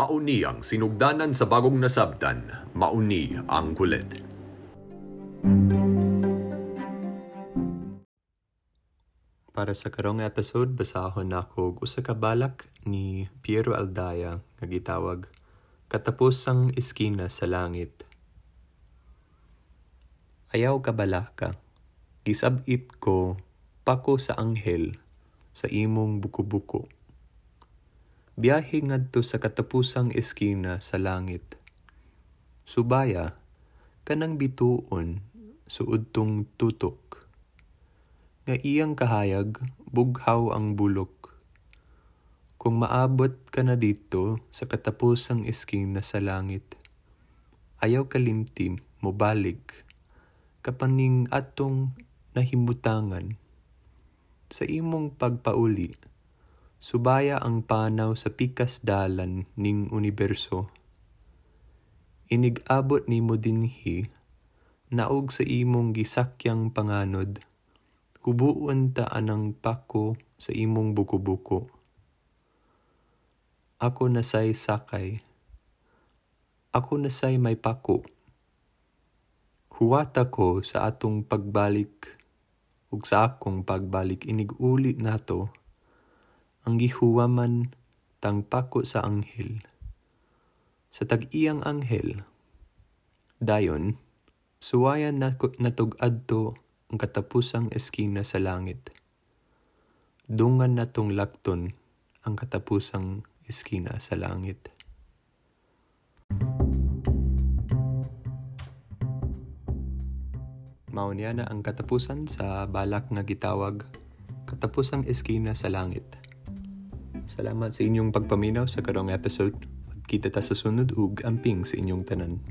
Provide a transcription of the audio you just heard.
Mauni ang sinugdanan sa bagong nasabtan, mauni ang kulit. Para sa karong episode, basahon ako og usa ka balak ni Piero Aldaya nga gitawag Katapusang Iskina sa Langit. Ayaw ka balaka, gisabit ko pako sa anghel sa imong buko-buko. Biyahe ngadto sa katapusang iskina sa langit. Subaya, kanang bituon, suod tong tutok. Nga iyang kahayag, bughaw ang bulok. Kung maabot ka na dito sa katapusang iskina sa langit, ayaw kalimtim, mobalik, kapaning atong nahimutangan. Sa imong pagpauli, subaya ang panaw sa pikas dalan ning universo. Inigabot ni mo dinhi, naog sa imong gisakyang panganod, hubuon ta anang pako sa imong buko-buko. Ako na say sakay. Ako na say may pako. Huwata ko sa atong pagbalik ug sa akong pagbalik iniguli nato ang gihuwaman tang pako sa anghel. Sa tag-iyang anghel, dayon, suwayan na natug-adto ang katapusang eskina sa langit. Dungan natong lakton ang katapusang eskina sa langit. Mao na ang katapusan sa balak nga gitawag Katapusang Eskina sa Langit. Salamat sa inyong pagpaminaw sa karong episode. Magkita ta sa sunod ug amping sa inyong tanan.